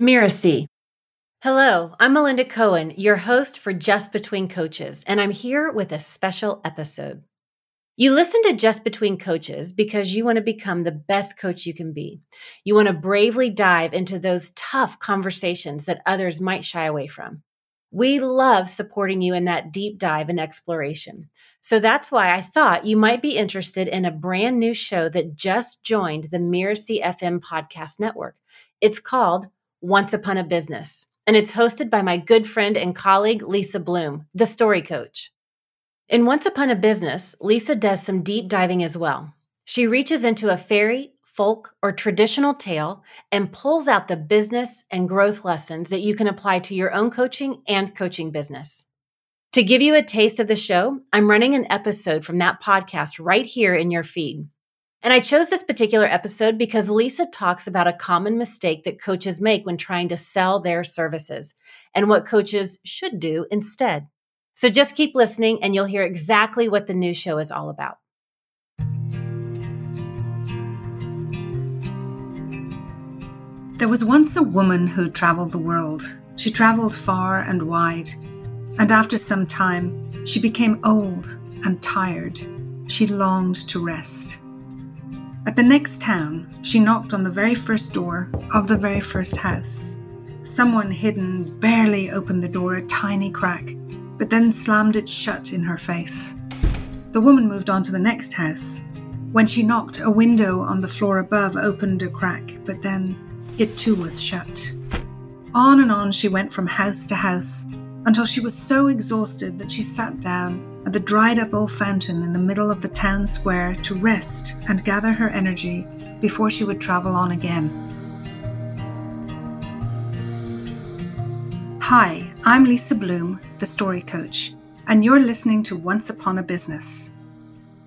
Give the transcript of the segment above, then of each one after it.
Mirasee. Hello, I'm Melinda Cohen, your host for Just Between Coaches, and I'm here with a special episode. You listen to Just Between Coaches because you want to become the best coach you can be. You want to bravely dive into those tough conversations that others might shy away from. We love supporting you in that deep dive and exploration. So that's why I thought you might be interested in a brand new show that just joined the Mirasee FM podcast network. It's called Once Upon a Business, and it's hosted by my good friend and colleague, Lisa Bloom, the story coach. In Once Upon a Business, Lisa does some deep diving as well. She reaches into a fairy, folk, or traditional tale and pulls out the business and growth lessons that you can apply to your own coaching and coaching business. To give you a taste of the show, I'm running an episode from that podcast right here in your feed. And I chose this particular episode because Lisa talks about a common mistake that coaches make when trying to sell their services and what coaches should do instead. So just keep listening and you'll hear exactly what the new show is all about. There was once a woman who traveled the world. She traveled far and wide, and after some time, she became old and tired. She longed to rest. At the next town, she knocked on the very first door of the very first house. Someone hidden barely opened the door a tiny crack but then slammed it shut in her face. The woman moved on to the next house. When she knocked, a window on the floor above opened a crack, but then it too was shut. On and on she went from house to house until she was so exhausted that she sat down at the dried up old fountain in the middle of the town square to rest and gather her energy before she would travel on again. Hi, I'm Lisa Bloom, the story coach, and you're listening to Once Upon a Business.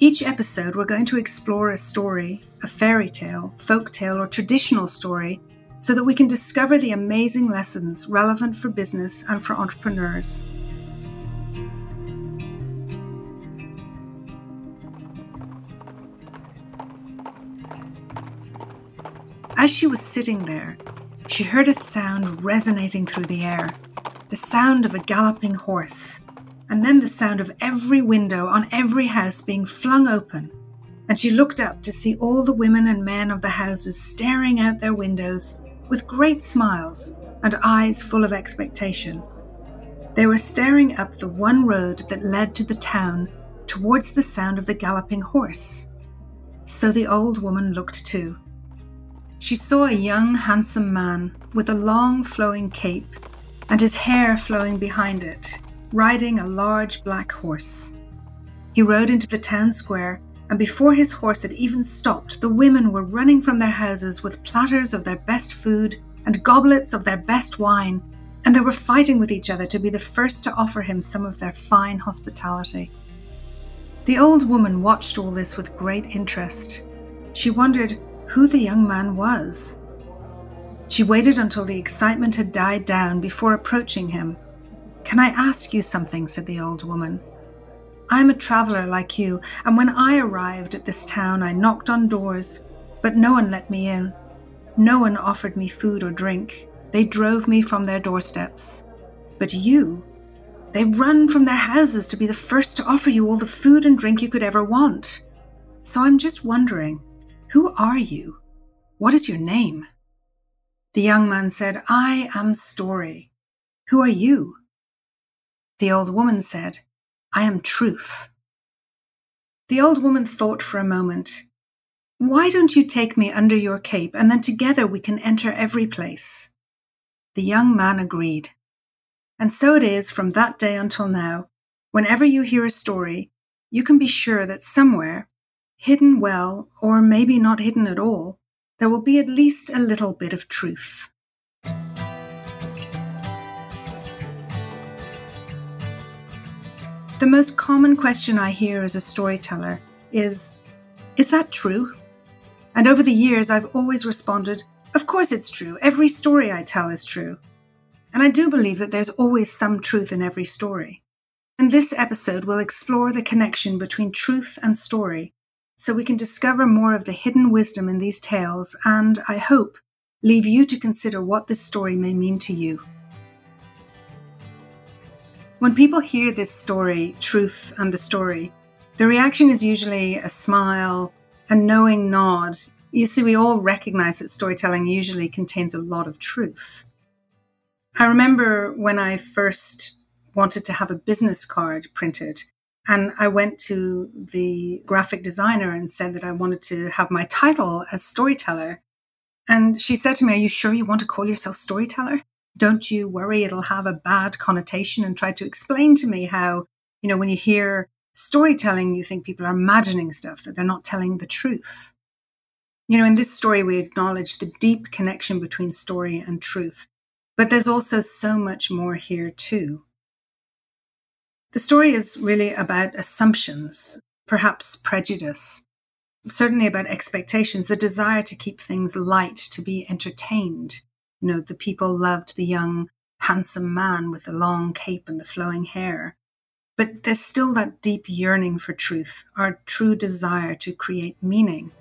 Each episode, we're going to explore a story, a fairy tale, folk tale, or traditional story so that we can discover the amazing lessons relevant for business and for entrepreneurs. As she was sitting there, she heard a sound resonating through the air the sound of a galloping horse, and then the sound of every window on every house being flung open. And she looked up to see all the women and men of the houses staring out their windows with great smiles and eyes full of expectation. They were staring up the one road that led to the town towards the sound of the galloping horse. So the old woman looked too. She saw a young, handsome man with a long, flowing cape and his hair flowing behind it, riding a large black horse. He rode into the town square, and before his horse had even stopped, the women were running from their houses with platters of their best food and goblets of their best wine, and they were fighting with each other to be the first to offer him some of their fine hospitality. The old woman watched all this with great interest. She wondered who the young man was she waited until the excitement had died down before approaching him. Can I ask you something? said the old woman. I am a traveller like you, and when I arrived at this town, I knocked on doors, but no one let me in. No one offered me food or drink. They drove me from their doorsteps. But you, they run from their houses to be the first to offer you all the food and drink you could ever want. So I'm just wondering, who are you? What is your name? The young man said, I am Story. Who are you? The old woman said, I am Truth. The old woman thought for a moment. Why don't you take me under your cape, and then together we can enter every place? The young man agreed. And so it is from that day until now. Whenever you hear a story, you can be sure that somewhere, hidden well, or maybe not hidden at all, there will be at least a little bit of truth. The most common question I hear as a storyteller is Is that true? And over the years, I've always responded, Of course it's true. Every story I tell is true. And I do believe that there's always some truth in every story. In this episode, we'll explore the connection between truth and story so we can discover more of the hidden wisdom in these tales and, I hope, leave you to consider what this story may mean to you. When people hear this story, Truth and the Story, the reaction is usually a smile, a knowing nod. You see, we all recognize that storytelling usually contains a lot of truth. I remember when I first wanted to have a business card printed, and I went to the graphic designer and said that I wanted to have my title as storyteller. And she said to me, Are you sure you want to call yourself storyteller? Don't you worry, it'll have a bad connotation. And tried to explain to me how, you know, when you hear storytelling, you think people are imagining stuff, that they're not telling the truth. You know, in this story, we acknowledge the deep connection between story and truth. But there's also so much more here, too. The story is really about assumptions, perhaps prejudice, certainly about expectations, the desire to keep things light, to be entertained. You know, the people loved the young, handsome man with the long cape and the flowing hair. But there's still that deep yearning for truth, our true desire to create meaning.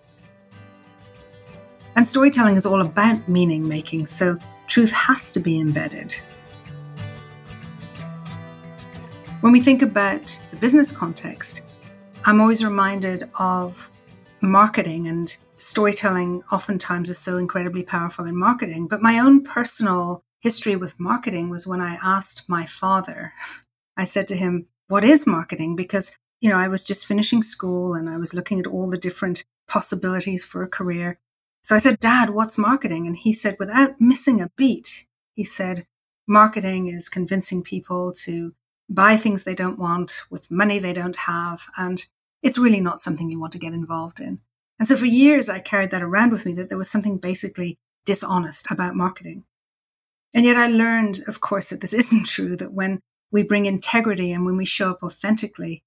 And storytelling is all about meaning making, so truth has to be embedded. When we think about the business context, I'm always reminded of marketing and storytelling oftentimes is so incredibly powerful in marketing. But my own personal history with marketing was when I asked my father, I said to him, What is marketing? Because, you know, I was just finishing school and I was looking at all the different possibilities for a career. So I said, Dad, what's marketing? And he said, without missing a beat, he said, Marketing is convincing people to buy things they don't want with money they don't have. And it's really not something you want to get involved in. And so for years, I carried that around with me that there was something basically dishonest about marketing. And yet I learned, of course, that this isn't true, that when we bring integrity and when we show up authentically,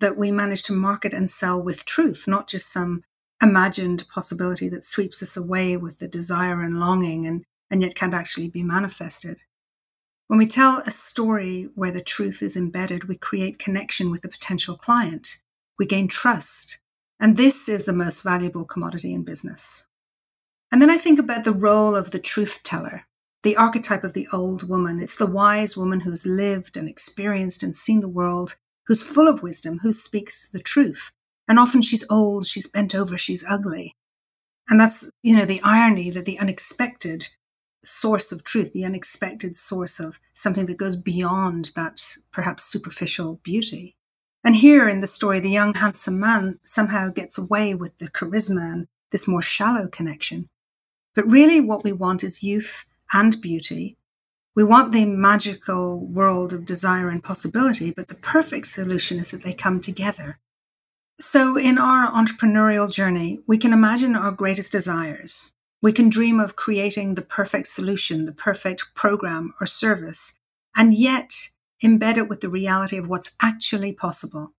that we manage to market and sell with truth, not just some imagined possibility that sweeps us away with the desire and longing and, and yet can't actually be manifested. When we tell a story where the truth is embedded, we create connection with the potential client. We gain trust. And this is the most valuable commodity in business. And then I think about the role of the truth teller, the archetype of the old woman. It's the wise woman who's lived and experienced and seen the world, who's full of wisdom, who speaks the truth. And often she's old, she's bent over, she's ugly. And that's, you know, the irony that the unexpected source of truth, the unexpected source of something that goes beyond that perhaps superficial beauty. And here in the story, the young, handsome man somehow gets away with the charisma and this more shallow connection. But really, what we want is youth and beauty. We want the magical world of desire and possibility, but the perfect solution is that they come together. So, in our entrepreneurial journey, we can imagine our greatest desires, we can dream of creating the perfect solution, the perfect program or service, and yet embed it with the reality of what's actually possible.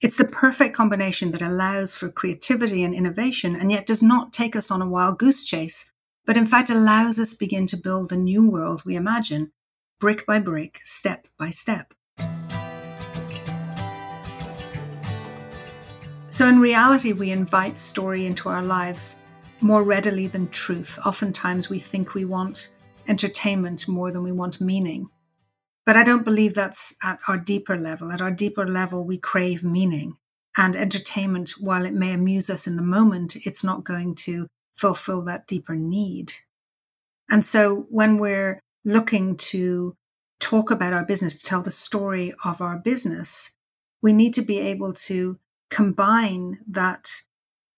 It's the perfect combination that allows for creativity and innovation and yet does not take us on a wild goose chase, but in fact allows us begin to build the new world we imagine, brick by brick, step by step. So in reality, we invite story into our lives more readily than truth. Oftentimes we think we want entertainment more than we want meaning. But I don't believe that's at our deeper level. At our deeper level, we crave meaning. And entertainment, while it may amuse us in the moment, it's not going to fulfill that deeper need. And so when we're looking to talk about our business, to tell the story of our business, we need to be able to combine that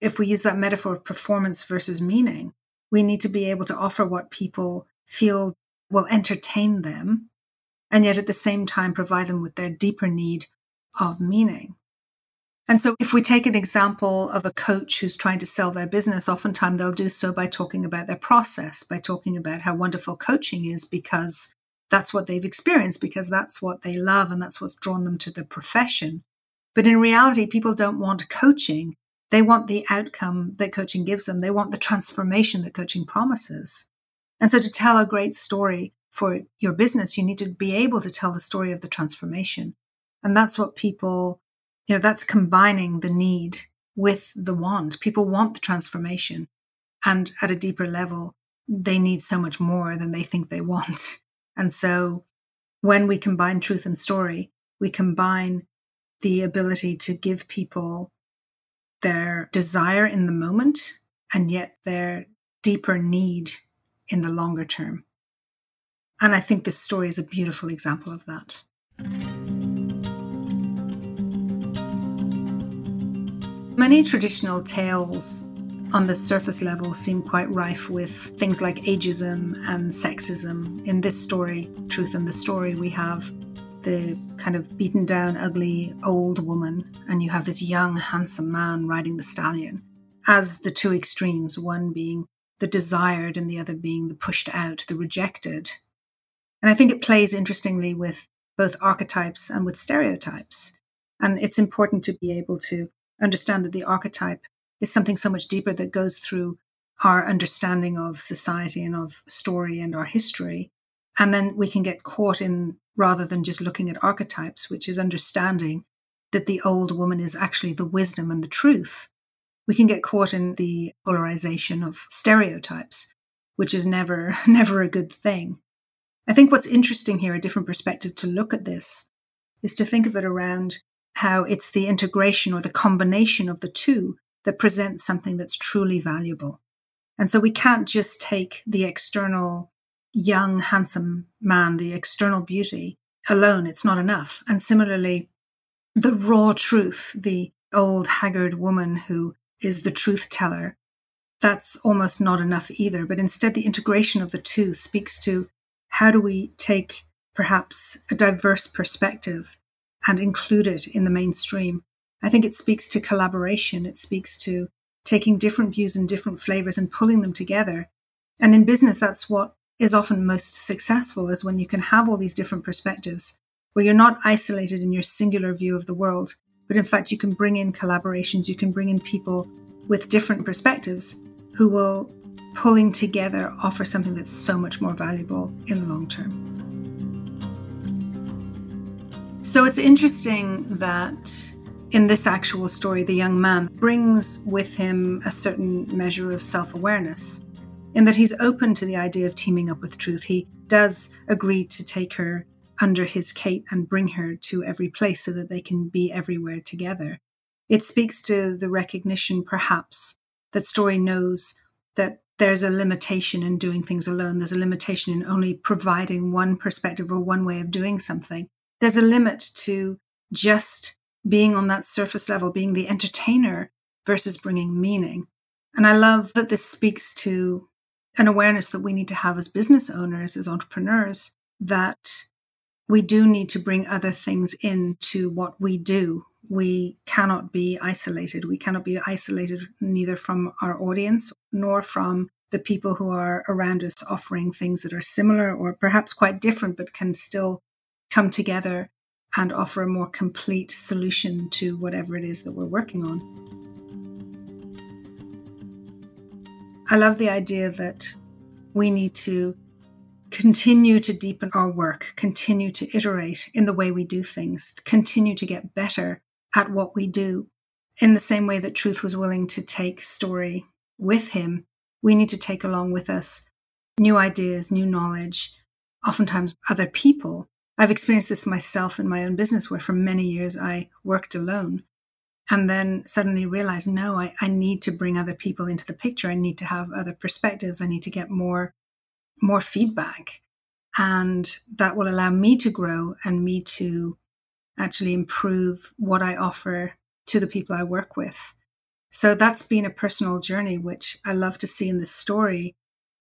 if we use that metaphor of performance versus meaning, we need to be able to offer what people feel will entertain them, and yet at the same time provide them with their deeper need of meaning. And so, if we take an example of a coach who's trying to sell their business, oftentimes they'll do so by talking about their process, by talking about how wonderful coaching is because that's what they've experienced, because that's what they love and that's what's drawn them to the profession. But in reality, people don't want coaching they want the outcome that coaching gives them. They want the transformation that coaching promises. And so to tell a great story for your business, you need to be able to tell the story of the transformation. And that's what people, you know, that's combining the need with the want. People want the transformation. And at a deeper level, they need so much more than they think they want. And so when we combine truth and story, we combine the ability to give people their desire in the moment and yet their deeper need in the longer term. And I think this story is a beautiful example of that. Many traditional tales on the surface level seem quite rife with things like ageism and sexism. In this story, Truth and the Story, we have the kind of beaten down, ugly old woman, and you have this young, handsome man riding the stallion as the two extremes, one being the desired and the other being the pushed out, the rejected. And I think it plays interestingly with both archetypes and with stereotypes. And it's important to be able to understand that the archetype is something so much deeper that goes through our understanding of society and of story and our history. And then we can get caught in rather than just looking at archetypes, which is understanding that the old woman is actually the wisdom and the truth. We can get caught in the polarization of stereotypes, which is never, never a good thing. I think what's interesting here, a different perspective to look at this, is to think of it around how it's the integration or the combination of the two that presents something that's truly valuable. And so we can't just take the external young, handsome man, the external beauty alone. It's not enough. And similarly, the raw truth, the old haggard woman who is the truth teller, that's almost not enough either. But instead, the integration of the two speaks to how do we take perhaps a diverse perspective and include it in the mainstream I think it speaks to collaboration. It speaks to taking different views and different flavors and pulling them together. And in business, that's what is often most successful is when you can have all these different perspectives where you're not isolated in your singular view of the world, but in fact, you can bring in collaborations, you can bring in people with different perspectives who will, pulling together, offer something that's so much more valuable in the long term. So it's interesting that in this actual story, the young man brings with him a certain measure of self awareness, in that he's open to the idea of teaming up with truth. He does agree to take her under his cape and bring her to every place so that they can be everywhere together. It speaks to the recognition, perhaps, that Story knows that there's a limitation in doing things alone. There's a limitation in only providing one perspective or one way of doing something. There's a limit to just being on that surface level, being the entertainer versus bringing meaning. And I love that this speaks to an awareness that we need to have as business owners, as entrepreneurs, that we do need to bring other things into what we do. We cannot be isolated. We cannot be isolated neither from our audience nor from the people who are around us offering things that are similar or perhaps quite different, but can still come together and offer a more complete solution to whatever it is that we're working on. I love the idea that we need to continue to deepen our work, continue to iterate in the way we do things, continue to get better at what we do. In the same way that Truth was willing to take story with him, we need to take along with us new ideas, new knowledge, oftentimes other people I've experienced this myself in my own business where for many years I worked alone and then suddenly realize no, I, I need to bring other people into the picture. I need to have other perspectives. I need to get more, more feedback. And that will allow me to grow and me to actually improve what I offer to the people I work with. So that's been a personal journey, which I love to see in this story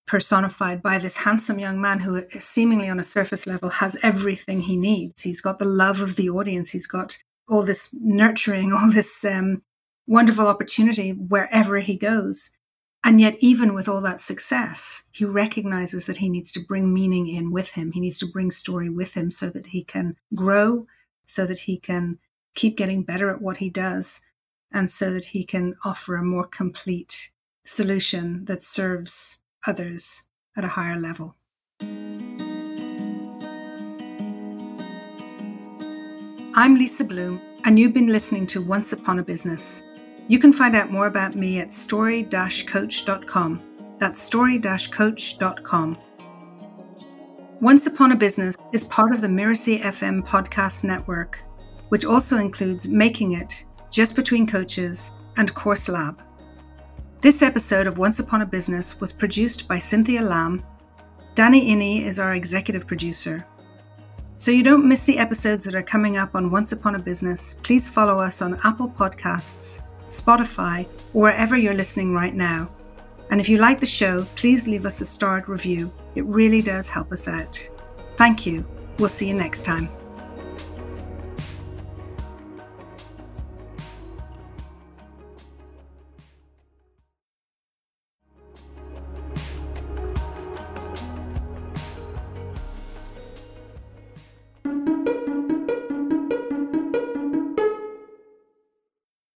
personified by this handsome young man who seemingly on a surface level has everything he needs. He's got the love of the audience. He's got all this nurturing, all this um, wonderful opportunity wherever he goes. And yet, even with all that success, he recognizes that he needs to bring meaning in with him. He needs to bring story with him so that he can grow, so that he can keep getting better at what he does, and so that he can offer a more complete solution that serves others at a higher level. I'm Lisa Bloom, and you've been listening to Once Upon a Business. You can find out more about me at story coach.com. That's story coach.com. Once Upon a Business is part of the Mirasee FM podcast network, which also includes Making It, Just Between Coaches, and Course Lab. This episode of Once Upon a Business was produced by Cynthia Lamb. Danny Iny is our executive producer. So you don't miss the episodes that are coming up on Once Upon a Business, please follow us on Apple Podcasts, Spotify, or wherever you're listening right now. And if you like the show, please leave us a starred review. It really does help us out. Thank you. We'll see you next time.